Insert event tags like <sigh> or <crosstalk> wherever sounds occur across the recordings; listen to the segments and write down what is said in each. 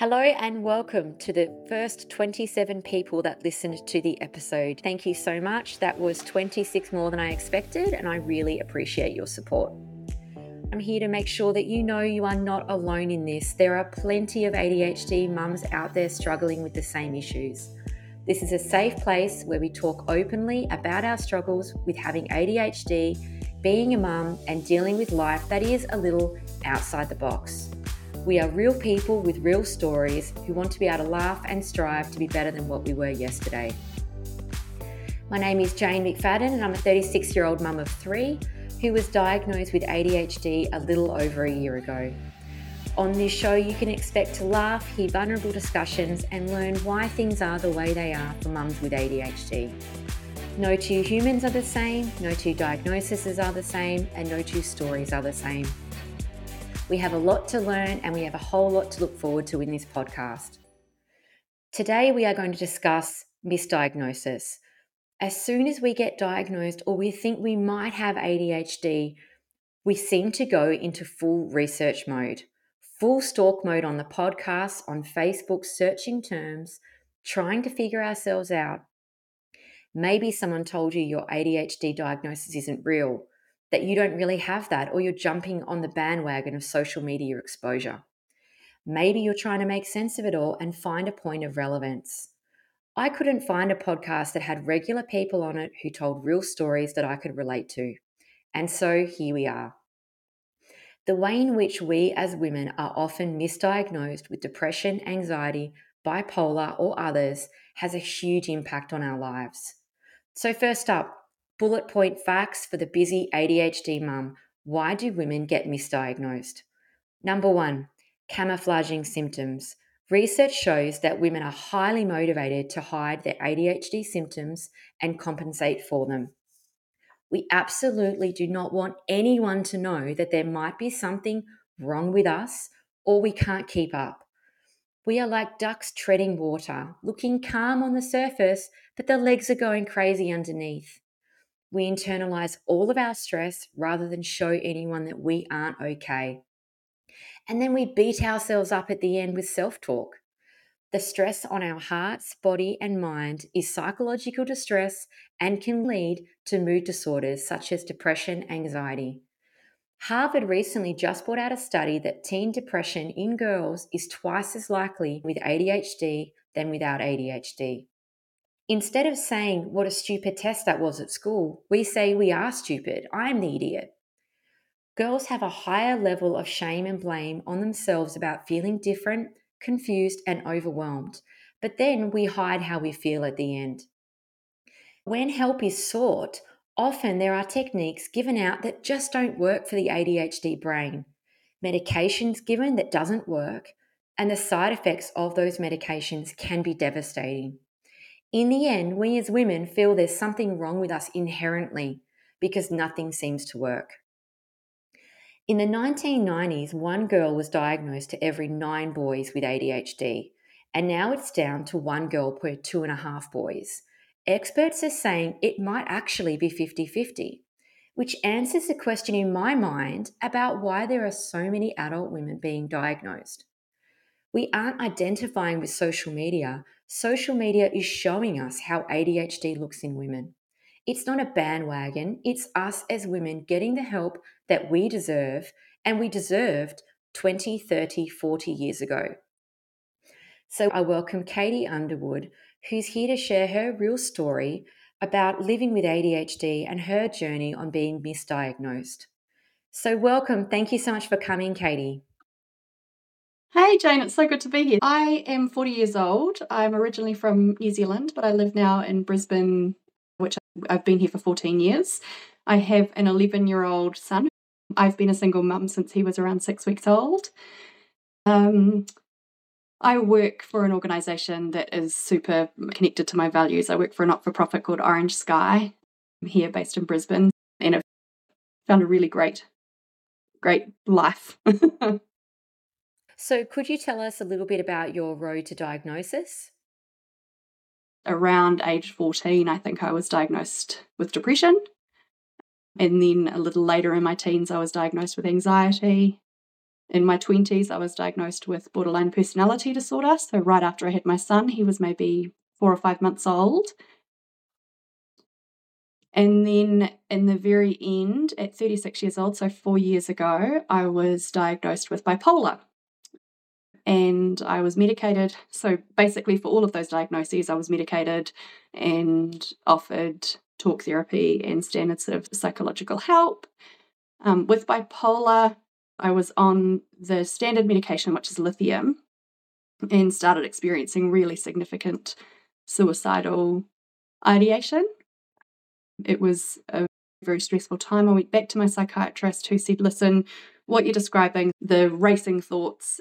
Hello and welcome to the first 27 people that listened to the episode. Thank you so much. That was 26 more than I expected, and I really appreciate your support. I'm here to make sure that you know you are not alone in this. There are plenty of ADHD mums out there struggling with the same issues. This is a safe place where we talk openly about our struggles with having ADHD, being a mum, and dealing with life that is a little outside the box. We are real people with real stories who want to be able to laugh and strive to be better than what we were yesterday. My name is Jane McFadden, and I'm a 36 year old mum of three who was diagnosed with ADHD a little over a year ago. On this show, you can expect to laugh, hear vulnerable discussions, and learn why things are the way they are for mums with ADHD. No two humans are the same, no two diagnoses are the same, and no two stories are the same. We have a lot to learn and we have a whole lot to look forward to in this podcast. Today, we are going to discuss misdiagnosis. As soon as we get diagnosed or we think we might have ADHD, we seem to go into full research mode, full stalk mode on the podcast, on Facebook, searching terms, trying to figure ourselves out. Maybe someone told you your ADHD diagnosis isn't real that you don't really have that, or you're jumping on the bandwagon of social media exposure. Maybe you're trying to make sense of it all and find a point of relevance. I couldn't find a podcast that had regular people on it who told real stories that I could relate to. And so here we are. The way in which we as women are often misdiagnosed with depression, anxiety, bipolar, or others has a huge impact on our lives. So, first up, Bullet point facts for the busy ADHD mum. Why do women get misdiagnosed? Number one, camouflaging symptoms. Research shows that women are highly motivated to hide their ADHD symptoms and compensate for them. We absolutely do not want anyone to know that there might be something wrong with us or we can't keep up. We are like ducks treading water, looking calm on the surface, but the legs are going crazy underneath we internalize all of our stress rather than show anyone that we aren't okay. And then we beat ourselves up at the end with self talk. The stress on our hearts, body, and mind is psychological distress and can lead to mood disorders such as depression, anxiety. Harvard recently just brought out a study that teen depression in girls is twice as likely with ADHD than without ADHD. Instead of saying what a stupid test that was at school, we say we are stupid. I'm the idiot. Girls have a higher level of shame and blame on themselves about feeling different, confused, and overwhelmed. But then we hide how we feel at the end. When help is sought, often there are techniques given out that just don't work for the ADHD brain, medications given that doesn't work, and the side effects of those medications can be devastating. In the end, we as women feel there's something wrong with us inherently because nothing seems to work. In the 1990s, one girl was diagnosed to every nine boys with ADHD, and now it's down to one girl per two and a half boys. Experts are saying it might actually be 50 50, which answers the question in my mind about why there are so many adult women being diagnosed. We aren't identifying with social media social media is showing us how ADHD looks in women. It's not a bandwagon, it's us as women getting the help that we deserve and we deserved 20, 30, 40 years ago. So I welcome Katie Underwood, who's here to share her real story about living with ADHD and her journey on being misdiagnosed. So, welcome. Thank you so much for coming, Katie. Hey Jane, it's so good to be here. I am 40 years old. I'm originally from New Zealand, but I live now in Brisbane, which I've been here for 14 years. I have an 11 year old son. I've been a single mum since he was around six weeks old. Um, I work for an organisation that is super connected to my values. I work for a not for profit called Orange Sky, I'm here based in Brisbane, and I've found a really great, great life. <laughs> So, could you tell us a little bit about your road to diagnosis? Around age 14, I think I was diagnosed with depression. And then a little later in my teens, I was diagnosed with anxiety. In my 20s, I was diagnosed with borderline personality disorder. So, right after I had my son, he was maybe four or five months old. And then in the very end, at 36 years old, so four years ago, I was diagnosed with bipolar. And I was medicated. So basically, for all of those diagnoses, I was medicated and offered talk therapy and standard sort of psychological help. Um, with bipolar, I was on the standard medication, which is lithium, and started experiencing really significant suicidal ideation. It was a very stressful time. I went back to my psychiatrist who said, Listen, what you're describing, the racing thoughts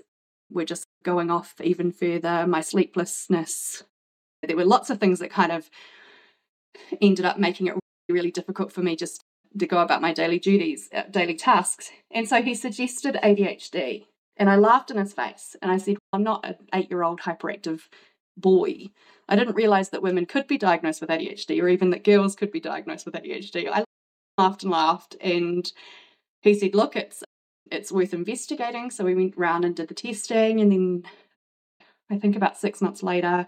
were just going off even further, my sleeplessness. There were lots of things that kind of ended up making it really difficult for me just to go about my daily duties, uh, daily tasks. And so he suggested ADHD. And I laughed in his face and I said, I'm not an eight year old hyperactive boy. I didn't realize that women could be diagnosed with ADHD or even that girls could be diagnosed with ADHD. I laughed and laughed and he said, Look, it's it's worth investigating. So we went round and did the testing and then I think about six months later,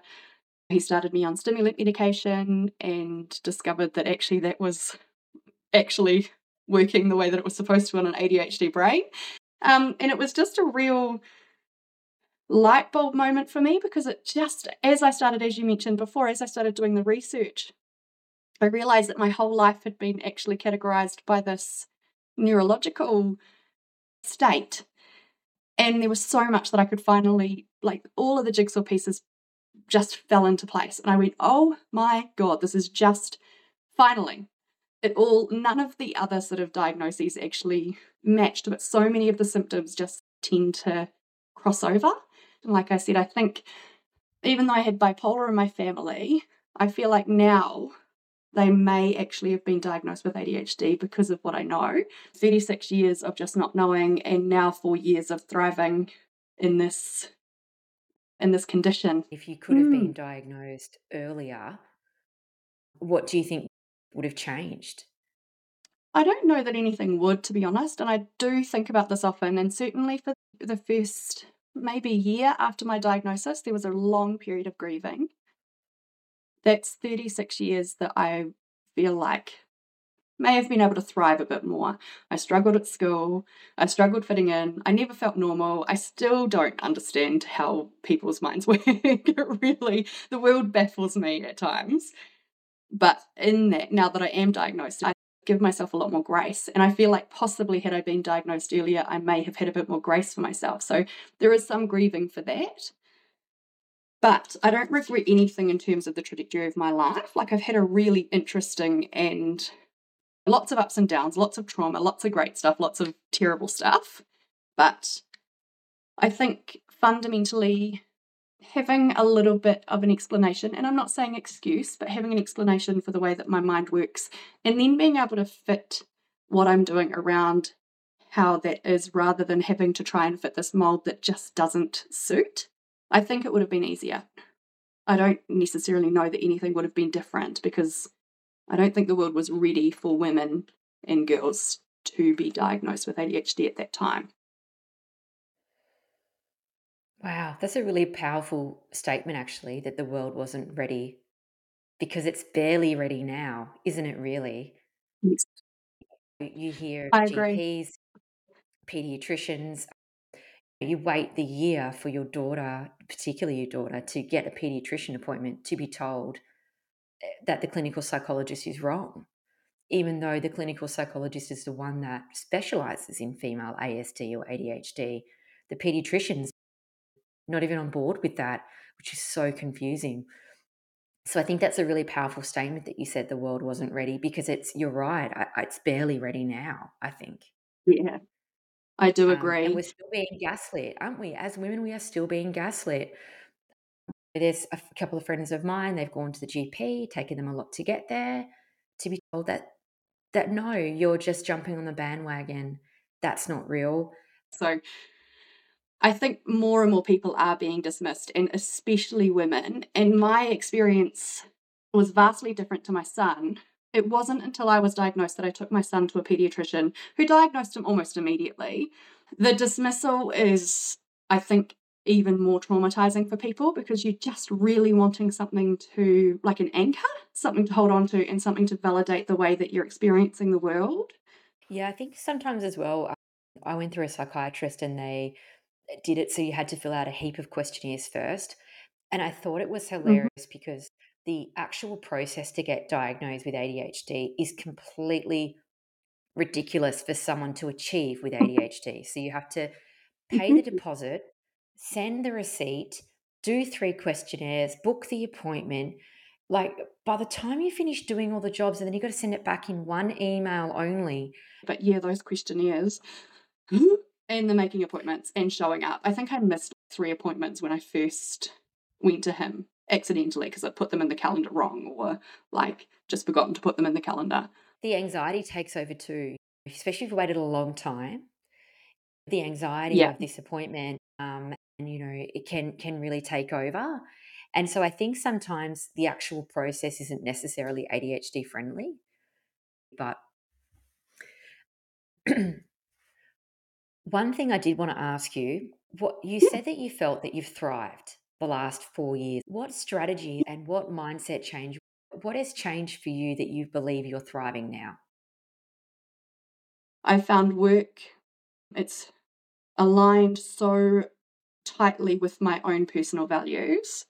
he started me on stimulant medication and discovered that actually that was actually working the way that it was supposed to on an ADHD brain. Um, and it was just a real light bulb moment for me because it just, as I started, as you mentioned before, as I started doing the research, I realized that my whole life had been actually categorized by this neurological state. And there was so much that I could finally, like, all of the jigsaw pieces just fell into place. And I went, oh my God, this is just finally. It all, none of the other sort of diagnoses actually matched, but so many of the symptoms just tend to cross over. And like I said, I think even though I had bipolar in my family, I feel like now they may actually have been diagnosed with ADHD because of what I know. 36 years of just not knowing, and now four years of thriving in this in this condition. If you could have mm. been diagnosed earlier, what do you think would have changed? I don't know that anything would, to be honest. And I do think about this often. And certainly for the first maybe year after my diagnosis, there was a long period of grieving. That's 36 years that I feel like may have been able to thrive a bit more. I struggled at school. I struggled fitting in. I never felt normal. I still don't understand how people's minds <laughs> work. really, the world baffles me at times. But in that, now that I am diagnosed, I give myself a lot more grace. And I feel like possibly had I been diagnosed earlier, I may have had a bit more grace for myself. So there is some grieving for that. But I don't regret anything in terms of the trajectory of my life. Like I've had a really interesting and lots of ups and downs, lots of trauma, lots of great stuff, lots of terrible stuff. But I think fundamentally having a little bit of an explanation, and I'm not saying excuse, but having an explanation for the way that my mind works, and then being able to fit what I'm doing around how that is rather than having to try and fit this mold that just doesn't suit, I think it would have been easier. I don't necessarily know that anything would have been different because I don't think the world was ready for women and girls to be diagnosed with ADHD at that time. Wow, that's a really powerful statement, actually, that the world wasn't ready because it's barely ready now, isn't it, really? Yes. You hear I agree. GPs, pediatricians, you wait the year for your daughter, particularly your daughter, to get a pediatrician appointment to be told eh, that the clinical psychologist is wrong, even though the clinical psychologist is the one that specializes in female ASD or ADHD. The pediatricians not even on board with that, which is so confusing. So I think that's a really powerful statement that you said the world wasn't ready because it's you're right. I, it's barely ready now. I think. Yeah, I do Um, agree. and we're still being gaslit, aren't we? As women, we are still being gaslit. There's a couple of friends of mine. They've gone to the GP, taken them a lot to get there, to be told that that no, you're just jumping on the bandwagon. That's not real. So I think more and more people are being dismissed, and especially women. And my experience was vastly different to my son. It wasn't until I was diagnosed that I took my son to a pediatrician who diagnosed him almost immediately, The dismissal is, I think, even more traumatizing for people because you're just really wanting something to, like an anchor, something to hold on to, and something to validate the way that you're experiencing the world. Yeah, I think sometimes as well, uh, I went through a psychiatrist and they did it so you had to fill out a heap of questionnaires first. And I thought it was mm-hmm. hilarious mm-hmm. because the actual process to get diagnosed with ADHD is completely ridiculous for someone to achieve with <laughs> ADHD. so you have to pay the mm-hmm. deposit, send the receipt, do three questionnaires, book the appointment. Like by the time you finish doing all the jobs, and then you've got to send it back in one email only. But yeah, those questionnaires <gasps> and the making appointments and showing up. I think I missed three appointments when I first went to him accidentally because I put them in the calendar wrong or like just forgotten to put them in the calendar. The anxiety takes over too, especially if you waited a long time. The anxiety yeah. of disappointment, um, and you know, it can can really take over. And so I think sometimes the actual process isn't necessarily ADHD friendly, but <clears throat> one thing I did want to ask you, what you yeah. said that you felt that you've thrived the last four years. What strategy and what mindset change, what has changed for you that you believe you're thriving now? I found work, it's aligned so tightly with my own personal values.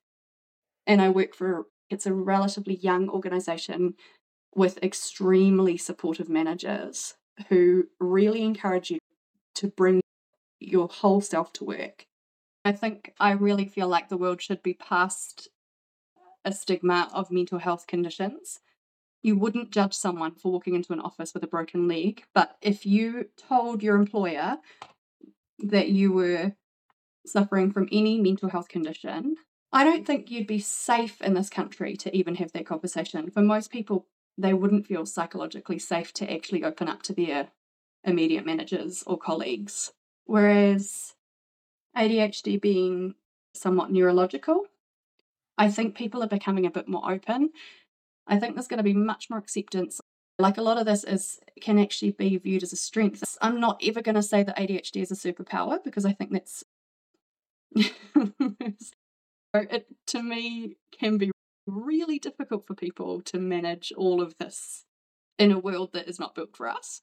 And I work for, it's a relatively young organization with extremely supportive managers who really encourage you to bring your whole self to work. I think I really feel like the world should be past a stigma of mental health conditions. You wouldn't judge someone for walking into an office with a broken leg, but if you told your employer that you were suffering from any mental health condition, I don't think you'd be safe in this country to even have that conversation. For most people, they wouldn't feel psychologically safe to actually open up to their immediate managers or colleagues. Whereas ADHD being somewhat neurological, I think people are becoming a bit more open. I think there's going to be much more acceptance. Like a lot of this is can actually be viewed as a strength. I'm not ever going to say that ADHD is a superpower because I think that's <laughs> it to me can be really difficult for people to manage all of this in a world that is not built for us.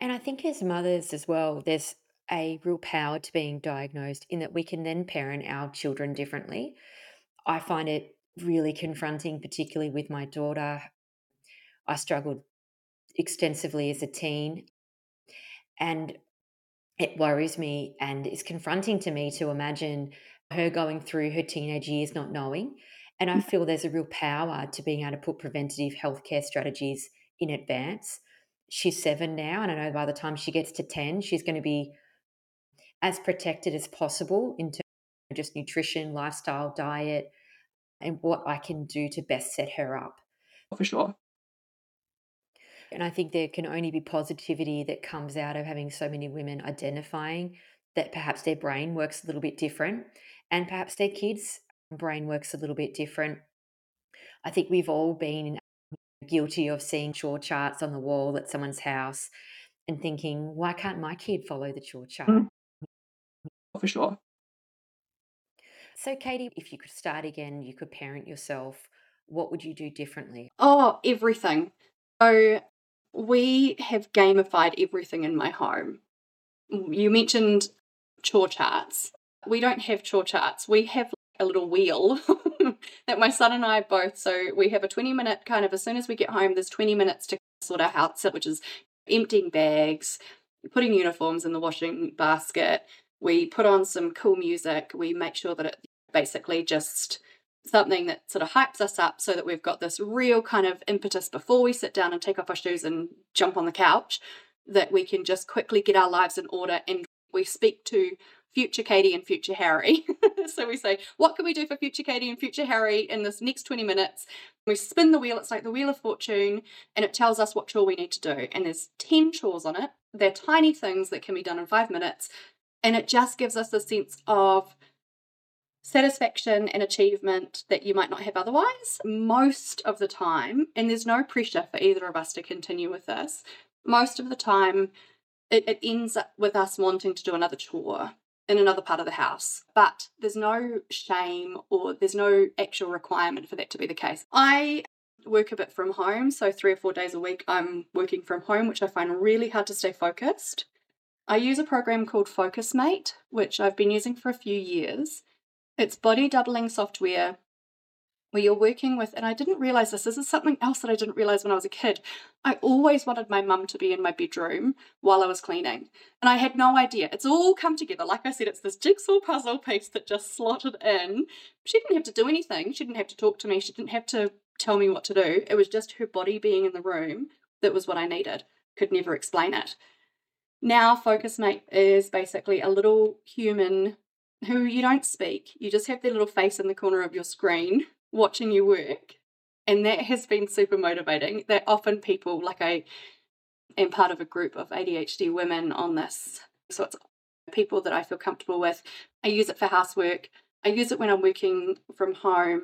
And I think as mothers as well, there's a real power to being diagnosed in that we can then parent our children differently. I find it really confronting, particularly with my daughter. I struggled extensively as a teen, and it worries me and it's confronting to me to imagine her going through her teenage years not knowing. And I mm. feel there's a real power to being able to put preventative healthcare strategies in advance. She's seven now, and I know by the time she gets to 10, she's going to be as protected as possible in terms of just nutrition, lifestyle, diet, and what I can do to best set her up. For sure. And I think there can only be positivity that comes out of having so many women identifying that perhaps their brain works a little bit different and perhaps their kids' brain works a little bit different. I think we've all been guilty of seeing chore charts on the wall at someone's house and thinking, why can't my kid follow the chore chart? Mm Oh, for sure. So, Katie, if you could start again, you could parent yourself, what would you do differently? Oh, everything. So, we have gamified everything in my home. You mentioned chore charts. We don't have chore charts. We have a little wheel <laughs> that my son and I both. So we have a 20 minute kind of as soon as we get home, there's 20 minutes to sort our house, which is emptying bags, putting uniforms in the washing basket, we put on some cool music. We make sure that it basically just something that sort of hypes us up so that we've got this real kind of impetus before we sit down and take off our shoes and jump on the couch that we can just quickly get our lives in order and we speak to future Katie and future Harry. <laughs> so we say, what can we do for future Katie and future Harry in this next 20 minutes? We spin the wheel, it's like the wheel of fortune, and it tells us what chore we need to do. And there's 10 chores on it. They're tiny things that can be done in five minutes. And it just gives us a sense of satisfaction and achievement that you might not have otherwise. Most of the time, and there's no pressure for either of us to continue with this, most of the time, it, it ends up with us wanting to do another chore in another part of the house. But there's no shame or there's no actual requirement for that to be the case. I work a bit from home, so three or four days a week I'm working from home, which I find really hard to stay focused. I use a program called Focusmate, which I've been using for a few years. It's body doubling software where you're working with, and I didn't realize this, this is something else that I didn't realize when I was a kid. I always wanted my mum to be in my bedroom while I was cleaning, and I had no idea. It's all come together. Like I said, it's this jigsaw puzzle piece that just slotted in. She didn't have to do anything, she didn't have to talk to me, she didn't have to tell me what to do. It was just her body being in the room that was what I needed. Could never explain it. Now, Focusmate is basically a little human who you don't speak. You just have their little face in the corner of your screen watching you work. And that has been super motivating. That often people, like I am part of a group of ADHD women on this. So it's people that I feel comfortable with. I use it for housework. I use it when I'm working from home.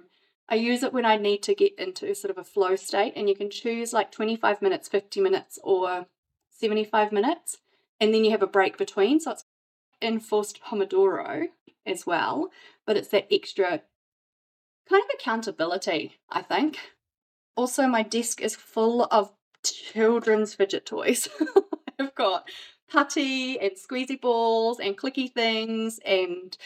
I use it when I need to get into sort of a flow state, and you can choose like 25 minutes, 50 minutes, or 75 minutes, and then you have a break between. So it's enforced Pomodoro as well, but it's that extra kind of accountability, I think. Also, my desk is full of children's fidget toys. <laughs> I've got putty and squeezy balls and clicky things and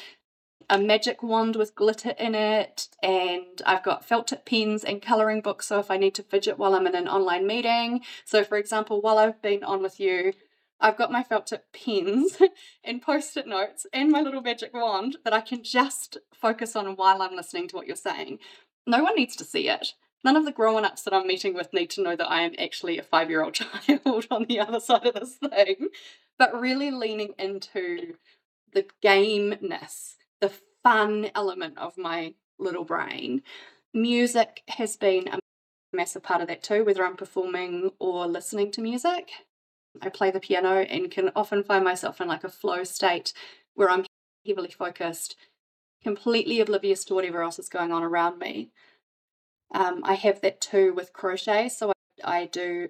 a magic wand with glitter in it and I've got felt tip pens and colouring books so if I need to fidget while I'm in an online meeting. So for example, while I've been on with you, I've got my felt tip pens <laughs> and post-it notes and my little magic wand that I can just focus on while I'm listening to what you're saying. No one needs to see it. None of the grown-ups that I'm meeting with need to know that I am actually a five-year-old <laughs> child on the other side of this thing. But really leaning into the gameness, the fun element of my little brain. Music has been a massive part of that too, whether I'm performing or listening to music. I play the piano and can often find myself in like a flow state where I'm heavily focused, completely oblivious to whatever else is going on around me. Um, I have that too with crochet. So I, I do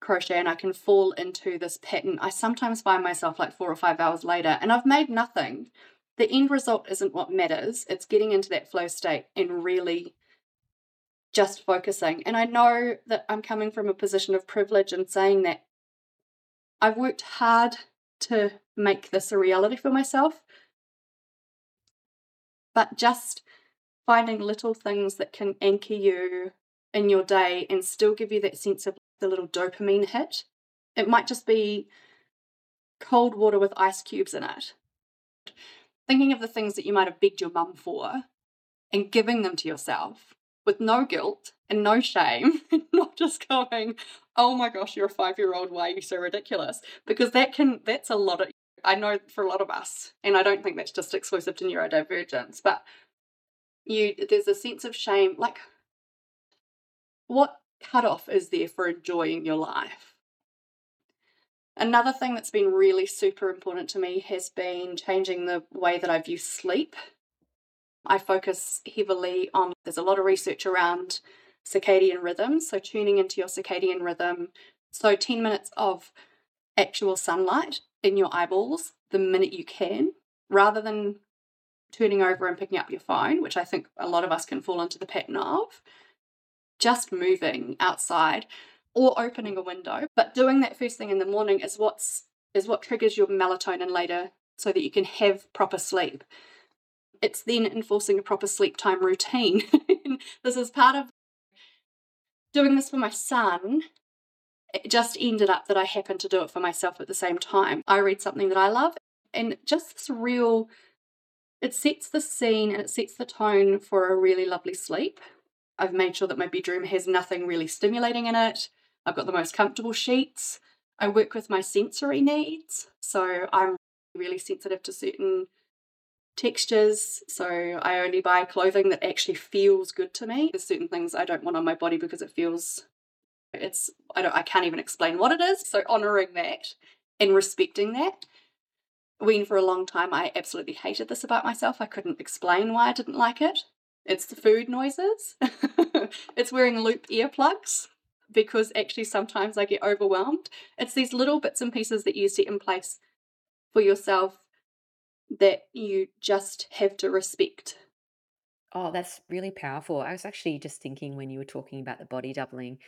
crochet and I can fall into this pattern. I sometimes find myself like four or five hours later and I've made nothing. The end result isn't what matters, it's getting into that flow state and really just focusing. And I know that I'm coming from a position of privilege and saying that I've worked hard to make this a reality for myself. But just finding little things that can anchor you in your day and still give you that sense of the little dopamine hit. It might just be cold water with ice cubes in it. Thinking of the things that you might have begged your mum for and giving them to yourself with no guilt and no shame, <laughs> not just going, oh my gosh, you're a five year old, why are you so ridiculous? Because that can, that's a lot of, I know for a lot of us, and I don't think that's just exclusive to neurodivergence, but you, there's a sense of shame. Like, what cutoff is there for enjoying your life? Another thing that's been really super important to me has been changing the way that I view sleep. I focus heavily on, there's a lot of research around circadian rhythm. So, tuning into your circadian rhythm. So, 10 minutes of actual sunlight in your eyeballs the minute you can, rather than turning over and picking up your phone, which I think a lot of us can fall into the pattern of. Just moving outside or opening a window, but doing that first thing in the morning is what's is what triggers your melatonin later so that you can have proper sleep. It's then enforcing a proper sleep time routine. <laughs> this is part of doing this for my son, it just ended up that I happened to do it for myself at the same time. I read something that I love, and just this real, it sets the scene and it sets the tone for a really lovely sleep. I've made sure that my bedroom has nothing really stimulating in it. I've got the most comfortable sheets. I work with my sensory needs, so I'm really sensitive to certain textures. So I only buy clothing that actually feels good to me. There's certain things I don't want on my body because it feels it's I don't I can't even explain what it is. So honoring that and respecting that. When for a long time I absolutely hated this about myself. I couldn't explain why I didn't like it. It's the food noises. <laughs> it's wearing loop earplugs. because actually sometimes I get overwhelmed. It's these little bits and pieces that you set in place for yourself that you just have to respect. Oh, that's really powerful. I was actually just thinking when you were talking about the body doubling,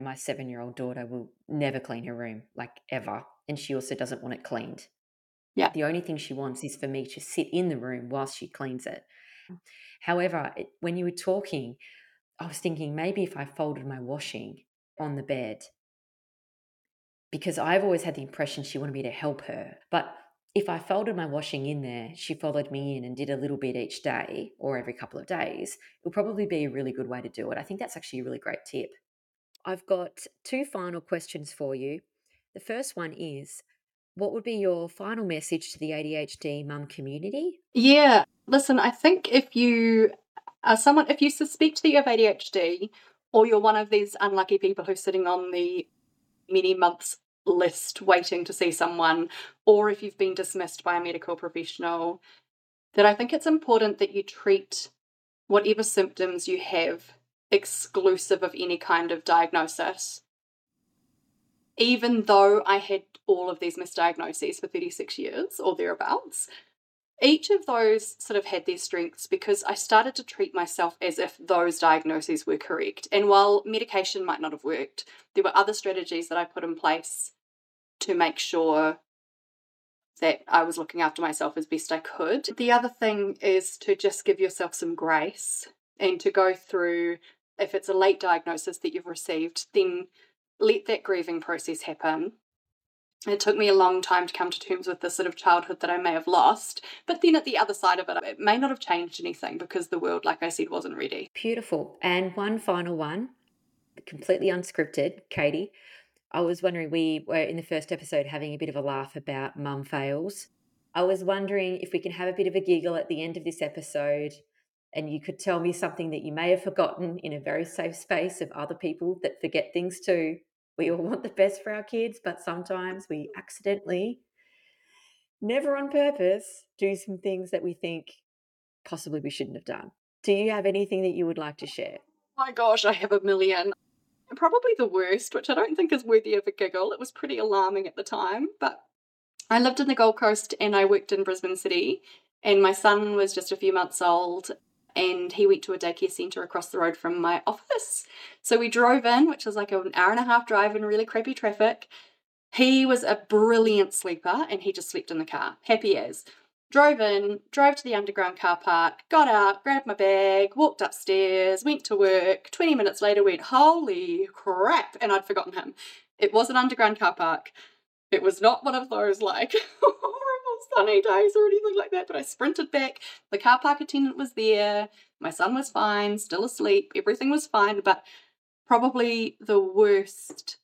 my seven year old daughter will never clean her room, like ever. And she also doesn't want it cleaned. Yeah. The only thing she wants is for me to sit in the room whilst she cleans it. Mm. However, it, when you were talking, I was thinking maybe if I folded my washing on the bed, because I've always had the impression she wanted me to help her. But if I folded my washing in there, she followed me in and did a little bit each day or every couple of days, it would probably be a really good way to do it. I think that's actually a really great tip. I've got two final questions for you. The first one is what would be your final message to the ADHD mum community? Yeah, listen, I think if you are someone, if you suspect that you have ADHD, or you're one of these unlucky people who's sitting on the many months list waiting to see someone, or if you've been dismissed by a medical professional, that I think it's important that you treat whatever symptoms you have exclusive of any kind of diagnosis. Even though I had all of these misdiagnoses for 36 years or thereabouts, each of those sort of had their strengths because I started to treat myself as if those diagnoses were correct. And while medication might not have worked, there were other strategies that I put in place to make sure that I was looking after myself as best I could. The other thing is to just give yourself some grace and to go through, if it's a late diagnosis that you've received, then let that grieving process happen it took me a long time to come to terms with the sort of childhood that I may have lost. But then at the other side of it, it may not have changed anything because the world, like I said, wasn't ready. Beautiful. And one final one, completely unscripted, Katie. I was wondering, we were in the first episode having a bit of a laugh about mum fails. I was wondering if we can have a bit of a giggle at the end of this episode and you could tell me something that you may have forgotten in a very safe space of other people that forget things too we all want the best for our kids, but sometimes we accidentally, never on purpose, do some things that we think possibly we shouldn't have done. Do you have anything that you would like to share? Oh my gosh, I have a million. Probably the worst, which I don't think is worthy of a giggle. It was pretty alarming at the time, but I lived in the Gold Coast and I worked in Brisbane City, and my son was just a few months old and he went to a daycare centre across the road from my office. So we drove in, which was like an hour and a half drive in really crappy traffic. He was a brilliant sleeper and he just slept in the car, happy as. Drove in, drove to the underground car park, got out, grabbed my bag, walked upstairs, went to work. 20 minutes later, went, Holy crap! And I'd forgotten him. It was an underground car park. It was not one of those like <laughs> horrible sunny days or anything like that, but I sprinted back. The car park attendant was there. My son was fine, still asleep. Everything was fine, but probably the worst.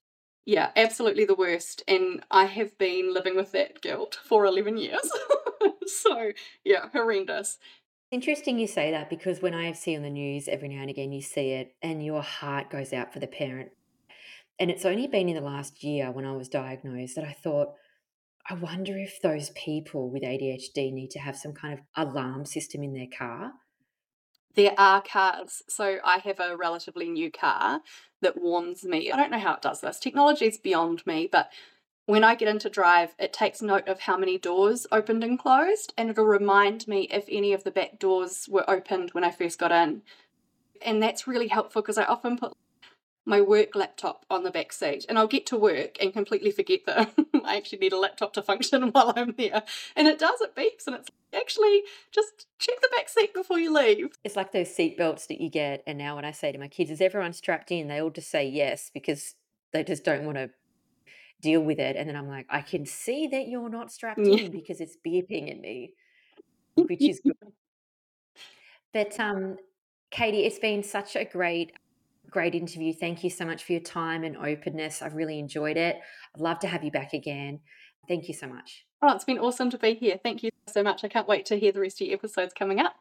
Yeah, absolutely the worst. And I have been living with that guilt for 11 years. <laughs> <laughs> so, yeah, horrendous. Interesting you say that because when I see on the news every now and again, you see it and your heart goes out for the parent. And it's only been in the last year when I was diagnosed that I thought, I wonder if those people with ADHD need to have some kind of alarm system in their car. There are cars. So I have a relatively new car that warns me. I don't know how it does this. Technology is beyond me, but when I get into drive, it takes note of how many doors opened and closed, and it'll remind me if any of the back doors were opened when I first got in. And that's really helpful because I often put my work laptop on the back seat and I'll get to work and completely forget that <laughs> I actually need a laptop to function <laughs> while I'm there. And it does, it beeps and it's actually just check the back seat before you leave. It's like those seat belts that you get. And now when I say to my kids, is everyone strapped in? They all just say yes because they just don't want to deal with it. And then I'm like, I can see that you're not <laughs> strapped in because it's beeping at me, which is <laughs> good. But um, Katie, it's been such a great great interview. Thank you so much for your time and openness. I've really enjoyed it. I'd love to have you back again. Thank you so much. Oh, it's been awesome to be here. Thank you so much. I can't wait to hear the rest of your episodes coming up.